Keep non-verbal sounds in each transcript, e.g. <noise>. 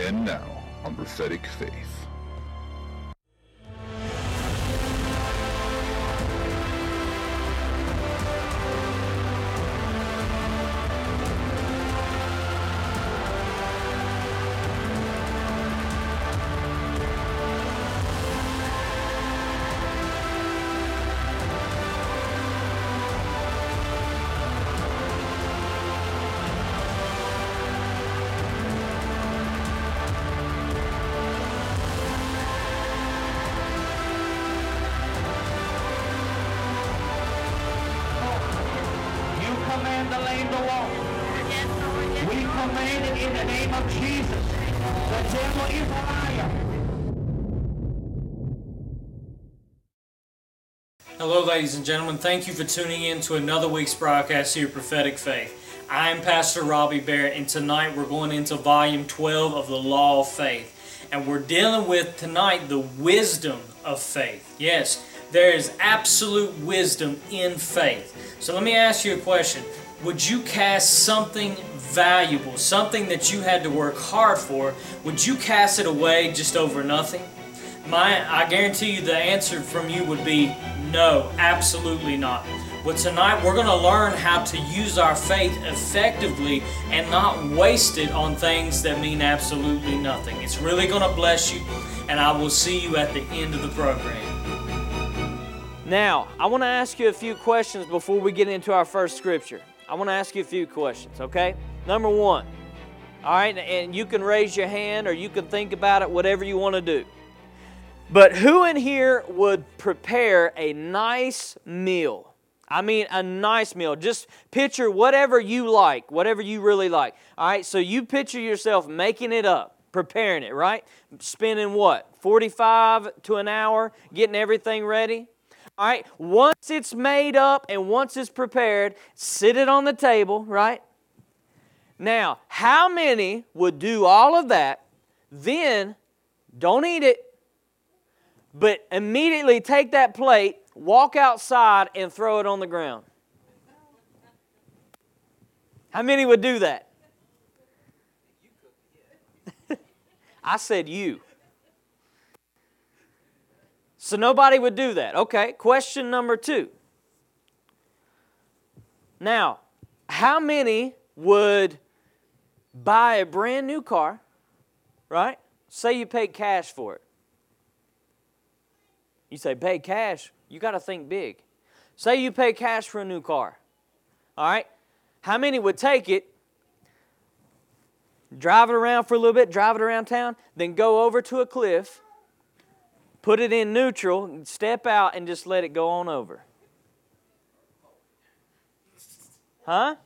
And now on Prophetic Faith. Hello, ladies and gentlemen. Thank you for tuning in to another week's broadcast here, Prophetic Faith. I'm Pastor Robbie Barrett, and tonight we're going into volume 12 of the Law of Faith. And we're dealing with tonight the wisdom of faith. Yes, there is absolute wisdom in faith. So let me ask you a question Would you cast something valuable, something that you had to work hard for, would you cast it away just over nothing? My, I guarantee you the answer from you would be no, absolutely not. But tonight we're going to learn how to use our faith effectively and not waste it on things that mean absolutely nothing. It's really going to bless you, and I will see you at the end of the program. Now, I want to ask you a few questions before we get into our first scripture. I want to ask you a few questions, okay? Number one, all right, and you can raise your hand or you can think about it, whatever you want to do. But who in here would prepare a nice meal? I mean, a nice meal. Just picture whatever you like, whatever you really like. All right, so you picture yourself making it up, preparing it, right? Spending what? 45 to an hour getting everything ready? All right, once it's made up and once it's prepared, sit it on the table, right? Now, how many would do all of that, then don't eat it, but immediately take that plate, walk outside, and throw it on the ground? How many would do that? <laughs> I said you. So nobody would do that. Okay, question number two. Now, how many would buy a brand new car, right? Say you paid cash for it. You say, pay cash, you got to think big. Say you pay cash for a new car, all right? How many would take it, drive it around for a little bit, drive it around town, then go over to a cliff, put it in neutral, step out, and just let it go on over? Huh?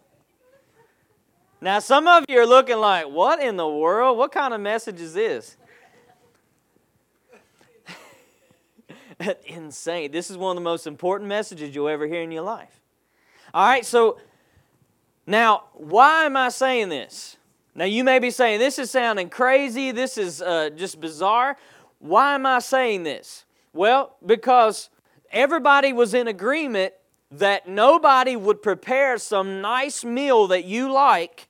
Now, some of you are looking like, what in the world? What kind of message is this? <laughs> Insane. This is one of the most important messages you'll ever hear in your life. All right, so now, why am I saying this? Now, you may be saying, this is sounding crazy, this is uh, just bizarre. Why am I saying this? Well, because everybody was in agreement that nobody would prepare some nice meal that you like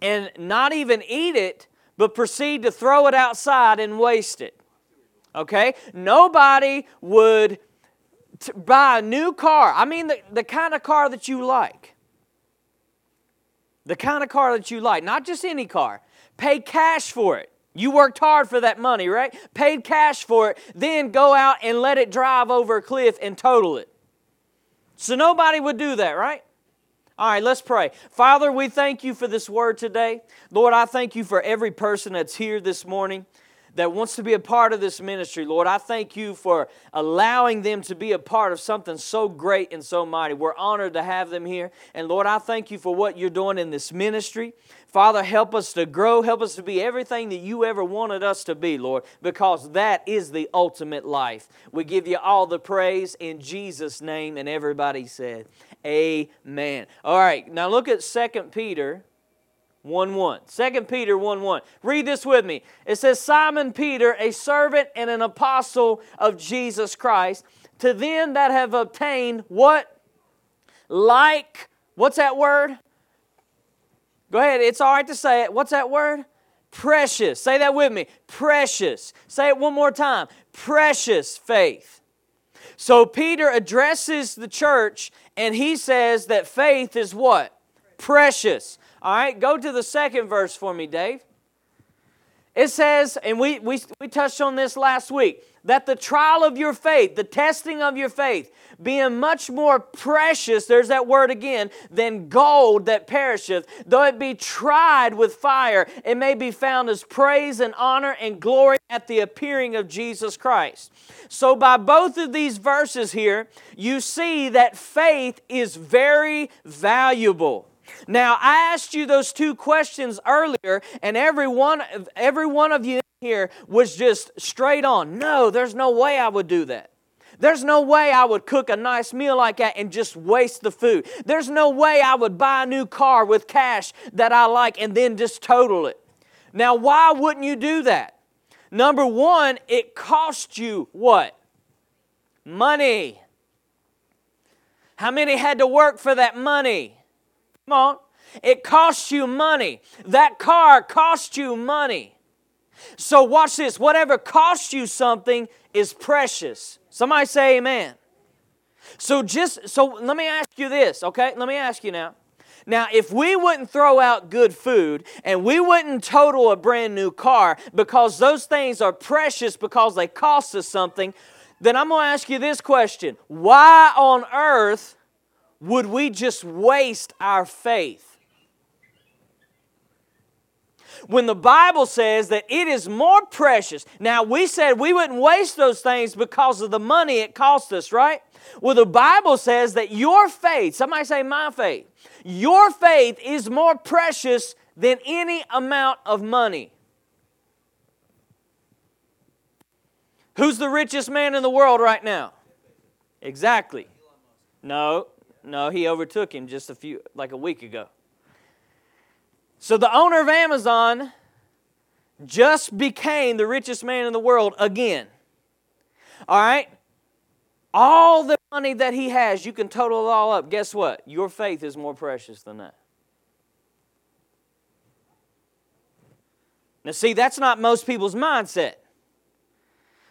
and not even eat it, but proceed to throw it outside and waste it. Okay? Nobody would t- buy a new car. I mean, the, the kind of car that you like. The kind of car that you like, not just any car. Pay cash for it. You worked hard for that money, right? Paid cash for it, then go out and let it drive over a cliff and total it. So nobody would do that, right? All right, let's pray. Father, we thank you for this word today. Lord, I thank you for every person that's here this morning that wants to be a part of this ministry. Lord, I thank you for allowing them to be a part of something so great and so mighty. We're honored to have them here. And Lord, I thank you for what you're doing in this ministry. Father, help us to grow. Help us to be everything that you ever wanted us to be, Lord, because that is the ultimate life. We give you all the praise in Jesus' name. And everybody said, Amen. All right, now look at 2 Peter 1 1. 2 Peter 1 1. Read this with me. It says, Simon Peter, a servant and an apostle of Jesus Christ, to them that have obtained what? Like, what's that word? Go ahead, it's all right to say it. What's that word? Precious. Say that with me. Precious. Say it one more time. Precious faith. So Peter addresses the church and he says that faith is what? Precious. All right, go to the second verse for me, Dave. It says, and we, we, we touched on this last week, that the trial of your faith, the testing of your faith, being much more precious, there's that word again, than gold that perisheth, though it be tried with fire, it may be found as praise and honor and glory at the appearing of Jesus Christ. So, by both of these verses here, you see that faith is very valuable. Now, I asked you those two questions earlier, and every one, every one of you here was just straight on. No, there's no way I would do that. There's no way I would cook a nice meal like that and just waste the food. There's no way I would buy a new car with cash that I like and then just total it. Now, why wouldn't you do that? Number one, it costs you what? Money. How many had to work for that money? Come on. It costs you money. That car costs you money. So, watch this. Whatever costs you something is precious. Somebody say amen. So, just so let me ask you this, okay? Let me ask you now. Now, if we wouldn't throw out good food and we wouldn't total a brand new car because those things are precious because they cost us something, then I'm going to ask you this question Why on earth would we just waste our faith? when the Bible says that it is more precious. Now, we said we wouldn't waste those things because of the money it cost us, right? Well, the Bible says that your faith, somebody say my faith, your faith is more precious than any amount of money. Who's the richest man in the world right now? Exactly. No, no, he overtook him just a few, like a week ago. So the owner of Amazon just became the richest man in the world again. All right? All the money that he has, you can total it all up. Guess what? Your faith is more precious than that. Now, see, that's not most people's mindset.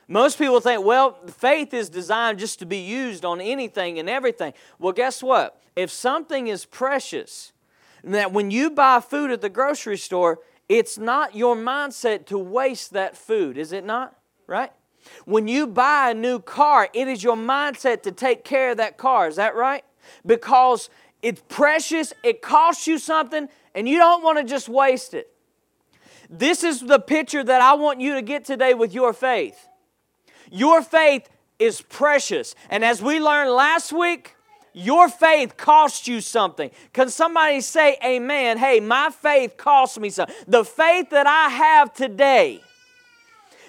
Most people think, well, faith is designed just to be used on anything and everything. Well, guess what? If something is precious, that when you buy food at the grocery store, it's not your mindset to waste that food, is it not? Right? When you buy a new car, it is your mindset to take care of that car, is that right? Because it's precious, it costs you something, and you don't want to just waste it. This is the picture that I want you to get today with your faith. Your faith is precious. And as we learned last week, your faith cost you something. Can somebody say amen? Hey, my faith cost me something. The faith that I have today.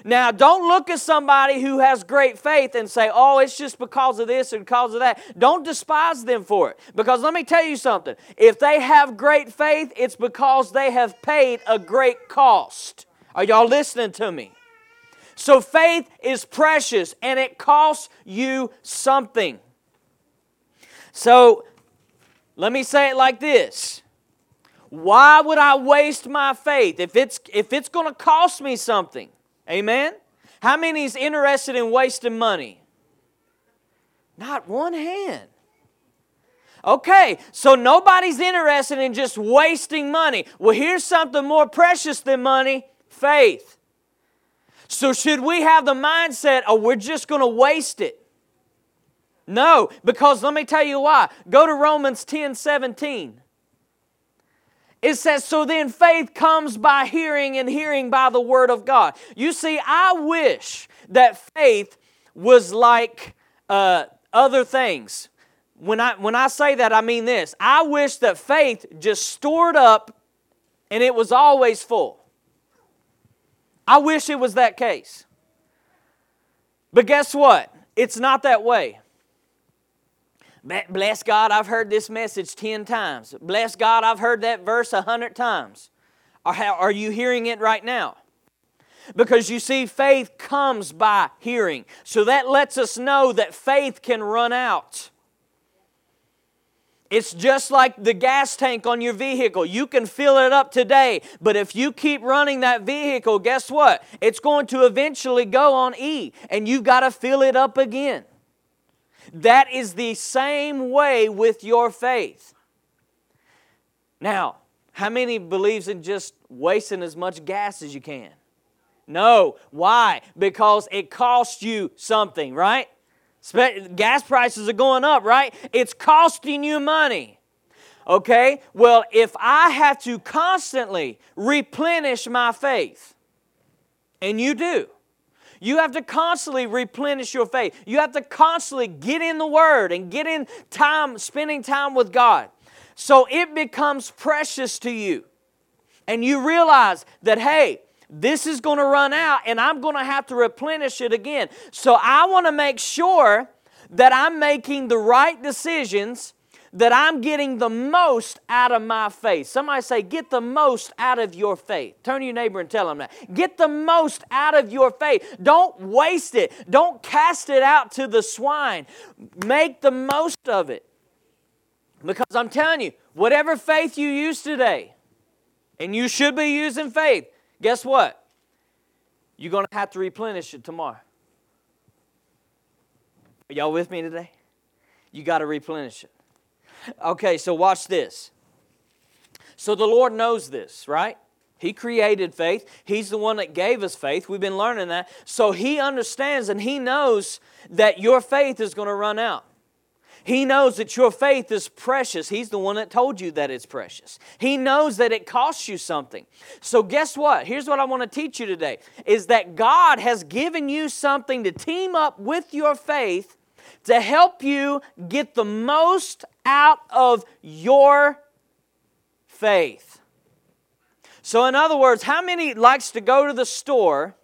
Now, don't look at somebody who has great faith and say, oh, it's just because of this and because of that. Don't despise them for it. Because let me tell you something. If they have great faith, it's because they have paid a great cost. Are y'all listening to me? So faith is precious and it costs you something. So let me say it like this. Why would I waste my faith if it's if it's going to cost me something? Amen. How many is interested in wasting money? Not one hand. Okay, so nobody's interested in just wasting money. Well, here's something more precious than money faith. So, should we have the mindset, oh, we're just going to waste it? No, because let me tell you why. Go to Romans 10 17. It says, So then faith comes by hearing, and hearing by the word of God. You see, I wish that faith was like uh, other things. When I, when I say that, I mean this. I wish that faith just stored up and it was always full. I wish it was that case. But guess what? It's not that way. Bless God, I've heard this message 10 times. Bless God, I've heard that verse 100 times. Are you hearing it right now? Because you see, faith comes by hearing. So that lets us know that faith can run out. It's just like the gas tank on your vehicle. You can fill it up today, but if you keep running that vehicle, guess what? It's going to eventually go on E, and you've got to fill it up again. That is the same way with your faith. Now, how many believes in just wasting as much gas as you can? No. Why? Because it costs you something, right? Gas prices are going up, right? It's costing you money. Okay? Well, if I have to constantly replenish my faith, and you do, you have to constantly replenish your faith. You have to constantly get in the Word and get in time, spending time with God. So it becomes precious to you. And you realize that, hey, this is going to run out and I'm going to have to replenish it again. So I want to make sure that I'm making the right decisions, that I'm getting the most out of my faith. Somebody say, get the most out of your faith. Turn to your neighbor and tell them that. Get the most out of your faith. Don't waste it, don't cast it out to the swine. Make the most of it. Because I'm telling you, whatever faith you use today, and you should be using faith, guess what? You're going to have to replenish it tomorrow. Are y'all with me today? You got to replenish it. Okay, so watch this. So the Lord knows this, right? He created faith. He's the one that gave us faith. We've been learning that. So He understands and He knows that your faith is going to run out. He knows that your faith is precious. He's the one that told you that it's precious. He knows that it costs you something. So guess what? Here's what I want to teach you today is that God has given you something to team up with your faith to help you get the most out of your faith. So in other words, how many likes to go to the store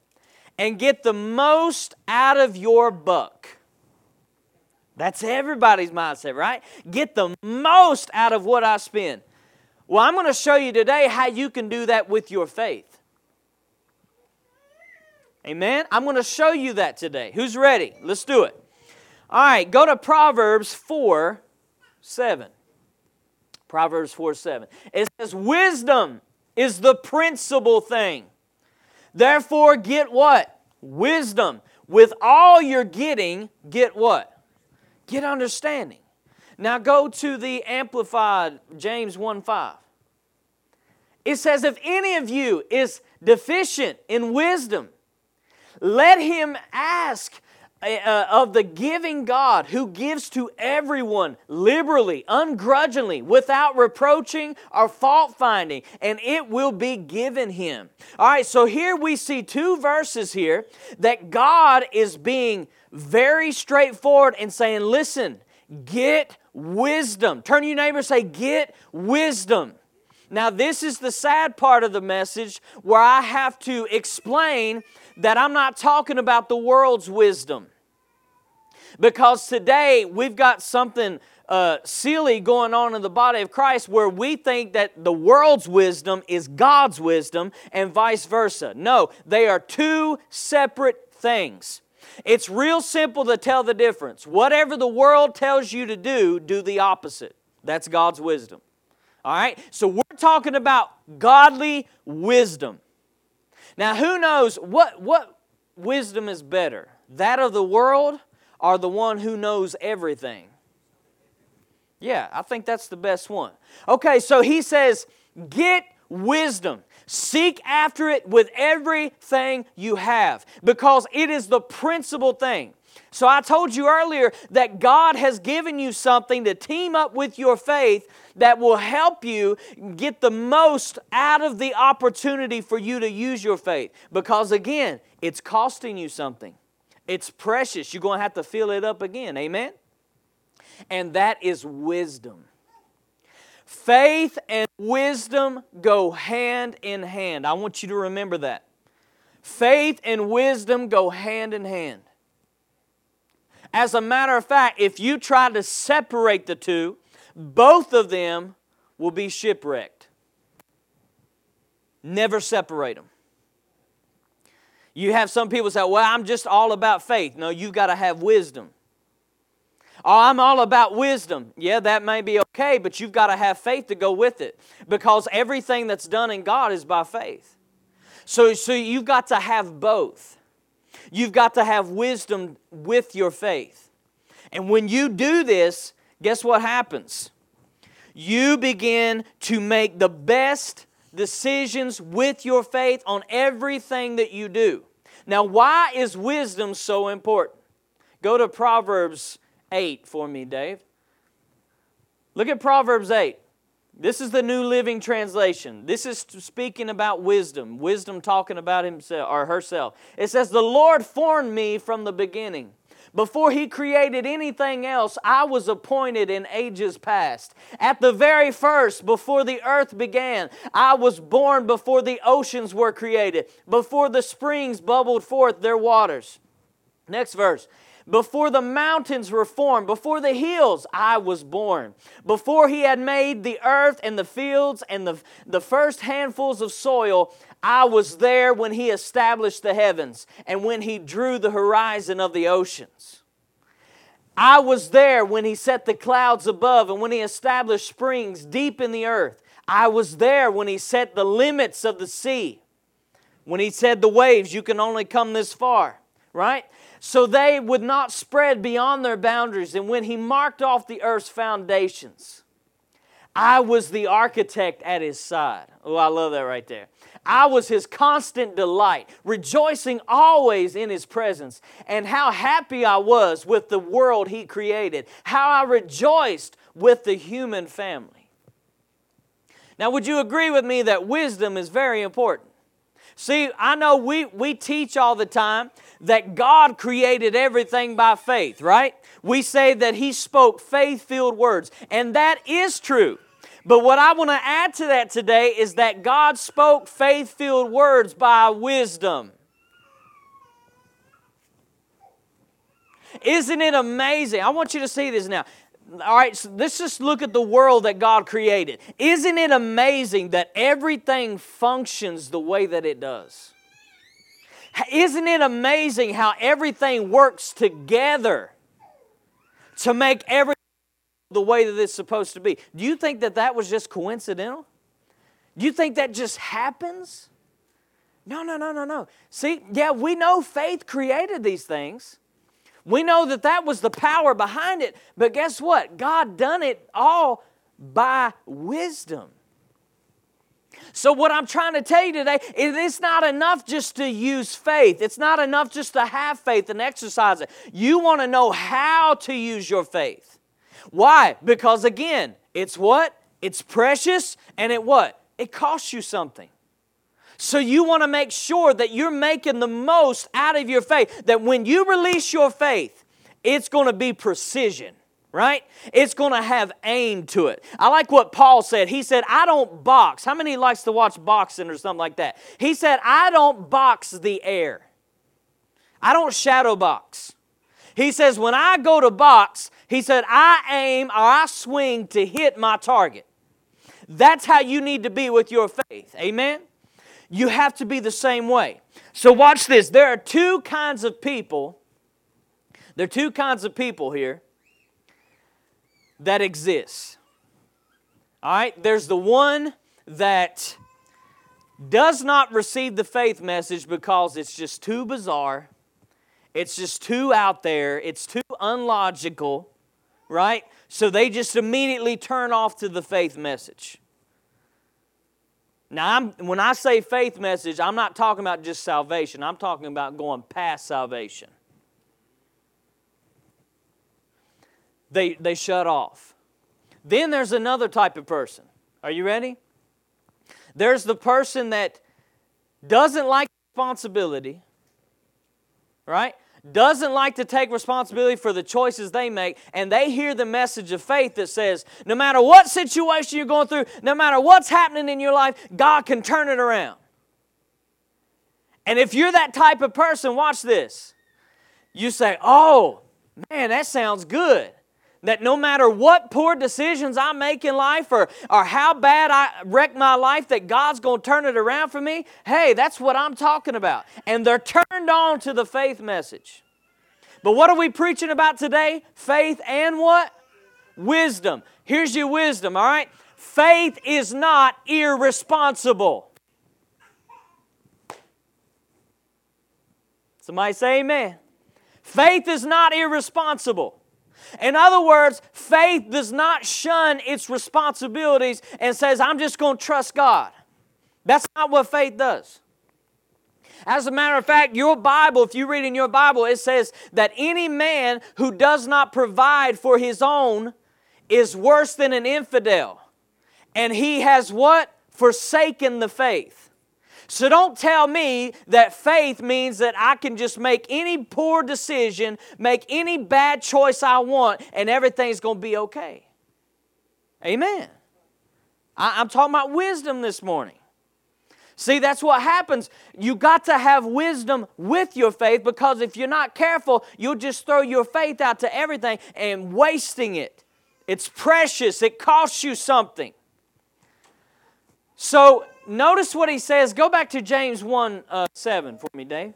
and get the most out of your buck? That's everybody's mindset, right? Get the most out of what I spend. Well, I'm going to show you today how you can do that with your faith. Amen? I'm going to show you that today. Who's ready? Let's do it. All right, go to Proverbs 4 7. Proverbs 4 7. It says, Wisdom is the principal thing. Therefore, get what? Wisdom. With all you're getting, get what? Get understanding. Now go to the Amplified James 1 5. It says, If any of you is deficient in wisdom, let him ask uh, of the giving God who gives to everyone liberally, ungrudgingly, without reproaching or fault finding, and it will be given him. All right, so here we see two verses here that God is being very straightforward and saying, listen, get wisdom. Turn to your neighbor and say, get wisdom. Now, this is the sad part of the message where I have to explain that I'm not talking about the world's wisdom. Because today we've got something uh, silly going on in the body of Christ where we think that the world's wisdom is God's wisdom and vice versa. No, they are two separate things. It's real simple to tell the difference. Whatever the world tells you to do, do the opposite. That's God's wisdom. All right? So we're talking about godly wisdom. Now, who knows what, what wisdom is better? That of the world or the one who knows everything? Yeah, I think that's the best one. Okay, so he says, get wisdom. Seek after it with everything you have because it is the principal thing. So I told you earlier that God has given you something to team up with your faith that will help you get the most out of the opportunity for you to use your faith. Because again, it's costing you something. It's precious. You're going to have to fill it up again. Amen? And that is wisdom. Faith and wisdom go hand in hand. I want you to remember that. Faith and wisdom go hand in hand. As a matter of fact, if you try to separate the two, both of them will be shipwrecked. Never separate them. You have some people say, Well, I'm just all about faith. No, you've got to have wisdom. Oh, I'm all about wisdom. Yeah, that may be okay, but you've got to have faith to go with it because everything that's done in God is by faith. So, so you've got to have both. You've got to have wisdom with your faith. And when you do this, guess what happens? You begin to make the best decisions with your faith on everything that you do. Now, why is wisdom so important? Go to Proverbs 8 for me, Dave. Look at Proverbs 8. This is the New Living Translation. This is speaking about wisdom, wisdom talking about himself or herself. It says, The Lord formed me from the beginning. Before he created anything else, I was appointed in ages past. At the very first, before the earth began, I was born before the oceans were created, before the springs bubbled forth their waters. Next verse. Before the mountains were formed, before the hills, I was born. Before he had made the earth and the fields and the, the first handfuls of soil, I was there when he established the heavens and when he drew the horizon of the oceans. I was there when he set the clouds above and when he established springs deep in the earth. I was there when he set the limits of the sea. When he said the waves, you can only come this far, right? so they would not spread beyond their boundaries. And when he marked off the earth's foundations, I was the architect at his side. Oh, I love that right there. I was his constant delight, rejoicing always in his presence. And how happy I was with the world he created, how I rejoiced with the human family. Now, would you agree with me that wisdom is very important? See, I know we, we teach all the time that God created everything by faith, right? We say that He spoke faith filled words, and that is true. But what I want to add to that today is that God spoke faith filled words by wisdom. Isn't it amazing? I want you to see this now. All right, so let's just look at the world that God created. Isn't it amazing that everything functions the way that it does? Isn't it amazing how everything works together to make everything the way that it's supposed to be? Do you think that that was just coincidental? Do you think that just happens? No, no, no, no, no. See, yeah, we know faith created these things. We know that that was the power behind it, but guess what? God done it all by wisdom. So, what I'm trying to tell you today is it's not enough just to use faith. It's not enough just to have faith and exercise it. You want to know how to use your faith. Why? Because again, it's what? It's precious and it what? It costs you something. So you want to make sure that you're making the most out of your faith. That when you release your faith, it's going to be precision right? It's going to have aim to it. I like what Paul said. He said, I don't box. How many likes to watch boxing or something like that? He said, I don't box the air. I don't shadow box. He says, when I go to box, he said, I aim or I swing to hit my target. That's how you need to be with your faith. Amen? You have to be the same way. So watch this. There are two kinds of people. There are two kinds of people here that exists. All right, there's the one that does not receive the faith message because it's just too bizarre, it's just too out there, it's too unlogical, right? So they just immediately turn off to the faith message. Now, I'm, when I say faith message, I'm not talking about just salvation, I'm talking about going past salvation. they, they shut off. Then there's another type of person. Are you ready? There's the person that doesn't like responsibility, right? Doesn't like to take responsibility for the choices they make, and they hear the message of faith that says, no matter what situation you're going through, no matter what's happening in your life, God can turn it around. And if you're that type of person, watch this. You say, oh, man, that sounds good that no matter what poor decisions I make in life or, or how bad I wreck my life, that God's going to turn it around for me. Hey, that's what I'm talking about. And they're turned on to the faith message. But what are we preaching about today? Faith and what? Wisdom. Here's your wisdom, all right? Faith is not irresponsible. Somebody say amen. Faith is not irresponsible. In other words, faith does not shun its responsibilities and says, I'm just going to trust God. That's not what faith does. As a matter of fact, your Bible, if you read in your Bible, it says that any man who does not provide for his own is worse than an infidel. And he has what? Forsaken the faith. So don't tell me that faith means that I can just make any poor decision, make any bad choice I want, and everything's going to be okay. Amen. I, am talking about wisdom this morning. See, that's what happens. You got to have wisdom with your faith because if you're not careful, you'll just throw your faith out to everything and wasting it. It's precious, it costs you something. So, notice what he says. Go back to James 1 uh, 7 for me, Dave.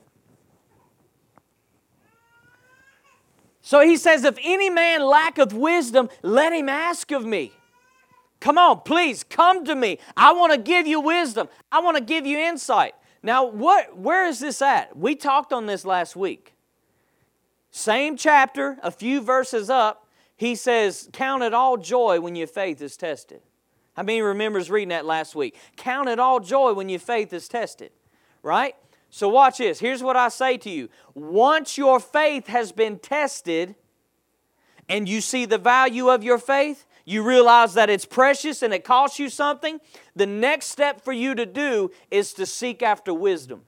So he says, If any man lacketh wisdom, let him ask of me. Come on, please come to me. I want to give you wisdom. I want to give you insight. Now, what where is this at? We talked on this last week. Same chapter, a few verses up, he says, Count it all joy when your faith is tested. How many remembers reading that last week? Count it all joy when your faith is tested, right? So watch this. Here's what I say to you. Once your faith has been tested and you see the value of your faith, you realize that it's precious and it costs you something, the next step for you to do is to seek after wisdom.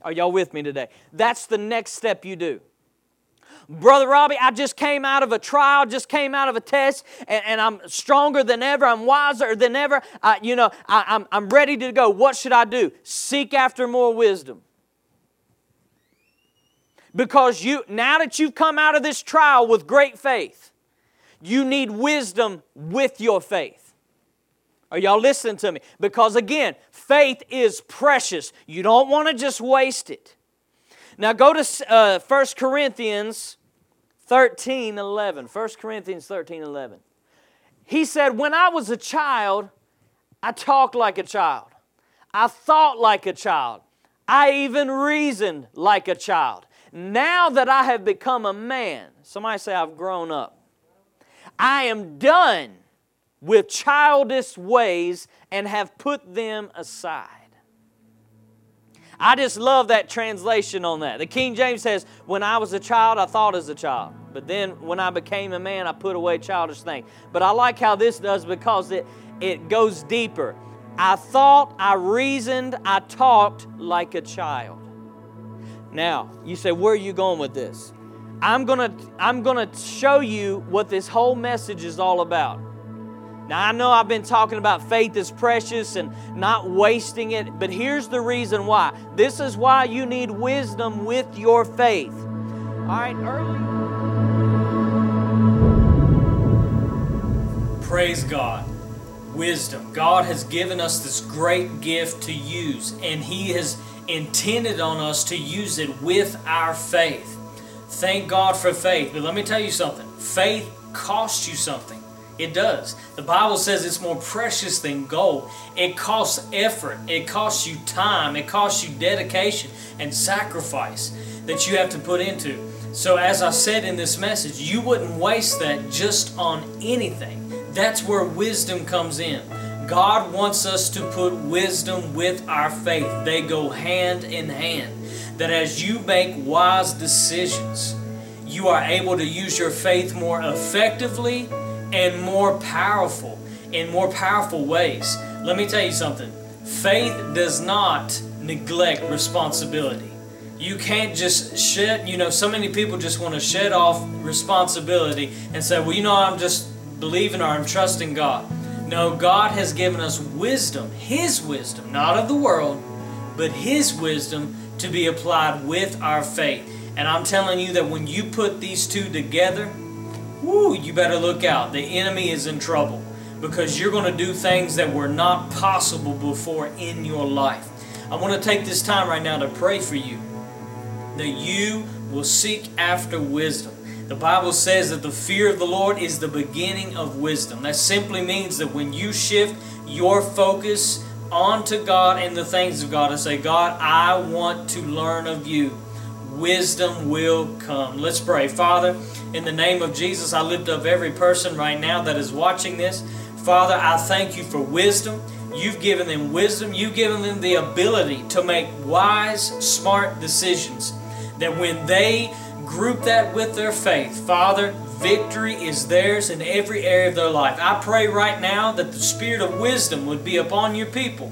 Are y'all with me today? That's the next step you do. Brother Robbie, I just came out of a trial, just came out of a test, and, and I'm stronger than ever. I'm wiser than ever. I, you know, I, I'm, I'm ready to go. What should I do? Seek after more wisdom. Because you, now that you've come out of this trial with great faith, you need wisdom with your faith. Are y'all listening to me? Because again, faith is precious. You don't want to just waste it. Now go to uh, 1 Corinthians 13 11. 1 Corinthians 13 11. He said, When I was a child, I talked like a child. I thought like a child. I even reasoned like a child. Now that I have become a man, somebody say, I've grown up. I am done with childish ways and have put them aside. I just love that translation on that. The King James says, When I was a child, I thought as a child. But then when I became a man, I put away childish things. But I like how this does because it, it goes deeper. I thought, I reasoned, I talked like a child. Now, you say, Where are you going with this? I'm going to I'm going to show you what this whole message is all about. Now, I know I've been talking about faith is precious and not wasting it, but here's the reason why. This is why you need wisdom with your faith. All right, early. Praise God. Wisdom. God has given us this great gift to use, and He has intended on us to use it with our faith. Thank God for faith. But let me tell you something faith costs you something. It does. The Bible says it's more precious than gold. It costs effort, it costs you time, it costs you dedication and sacrifice that you have to put into. So, as I said in this message, you wouldn't waste that just on anything. That's where wisdom comes in. God wants us to put wisdom with our faith, they go hand in hand. That as you make wise decisions, you are able to use your faith more effectively and more powerful in more powerful ways. Let me tell you something faith does not neglect responsibility. You can't just shed, you know, so many people just want to shed off responsibility and say, well, you know, I'm just believing or I'm trusting God. No, God has given us wisdom, His wisdom, not of the world, but His wisdom to be applied with our faith. And I'm telling you that when you put these two together, whoo, you better look out. The enemy is in trouble because you're going to do things that were not possible before in your life. I want to take this time right now to pray for you. that you will seek after wisdom. The Bible says that the fear of the Lord is the beginning of wisdom. That simply means that when you shift your focus onto God and the things of God and say, God, I want to learn of you, wisdom will come. Let's pray. Father, in the name of Jesus, I lift up every person right now that is watching this. Father, I thank you for wisdom. You've given them wisdom. You've given them the ability to make wise, smart decisions. That when they group that with their faith, Father, victory is theirs in every area of their life. I pray right now that the spirit of wisdom would be upon your people,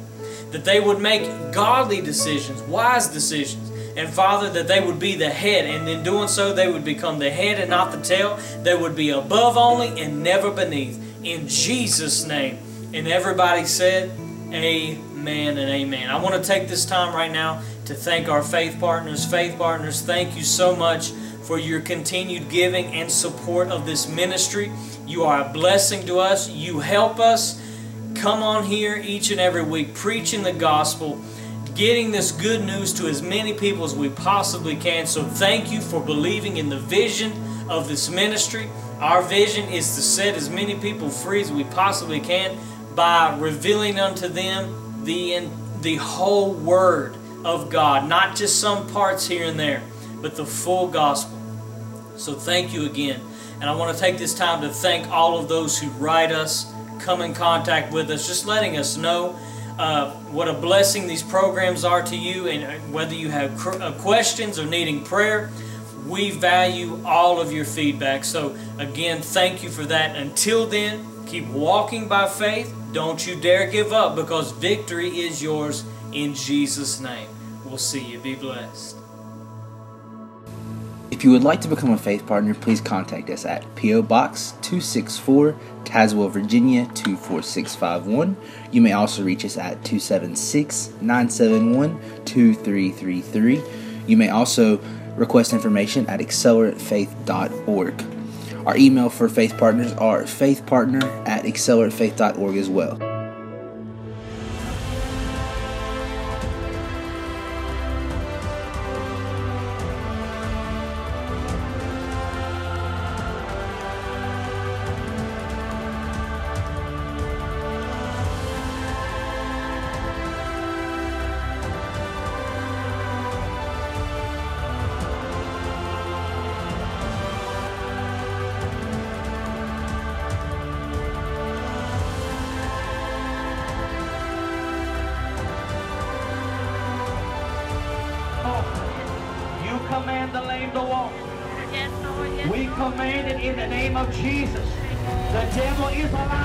that they would make godly decisions, wise decisions. And Father, that they would be the head, and in doing so, they would become the head and not the tail. They would be above only and never beneath. In Jesus' name. And everybody said, Amen and amen. I want to take this time right now to thank our faith partners. Faith partners, thank you so much for your continued giving and support of this ministry. You are a blessing to us. You help us come on here each and every week preaching the gospel, getting this good news to as many people as we possibly can. So thank you for believing in the vision of this ministry. Our vision is to set as many people free as we possibly can by revealing unto them the the whole word of God, not just some parts here and there, but the full gospel. So thank you again. And I want to take this time to thank all of those who write us, come in contact with us, just letting us know uh, what a blessing these programs are to you, and uh, whether you have uh, questions or needing prayer. We value all of your feedback. So, again, thank you for that. Until then, keep walking by faith. Don't you dare give up because victory is yours in Jesus' name. We'll see you. Be blessed. If you would like to become a faith partner, please contact us at P.O. Box 264, Tazewell, Virginia 24651. You may also reach us at 276 971 2333. You may also request information at acceleratefaith.org. Our email for faith partners are faithpartner at acceleratefaith.org as well. Command it in the name of Jesus. The devil is a liar.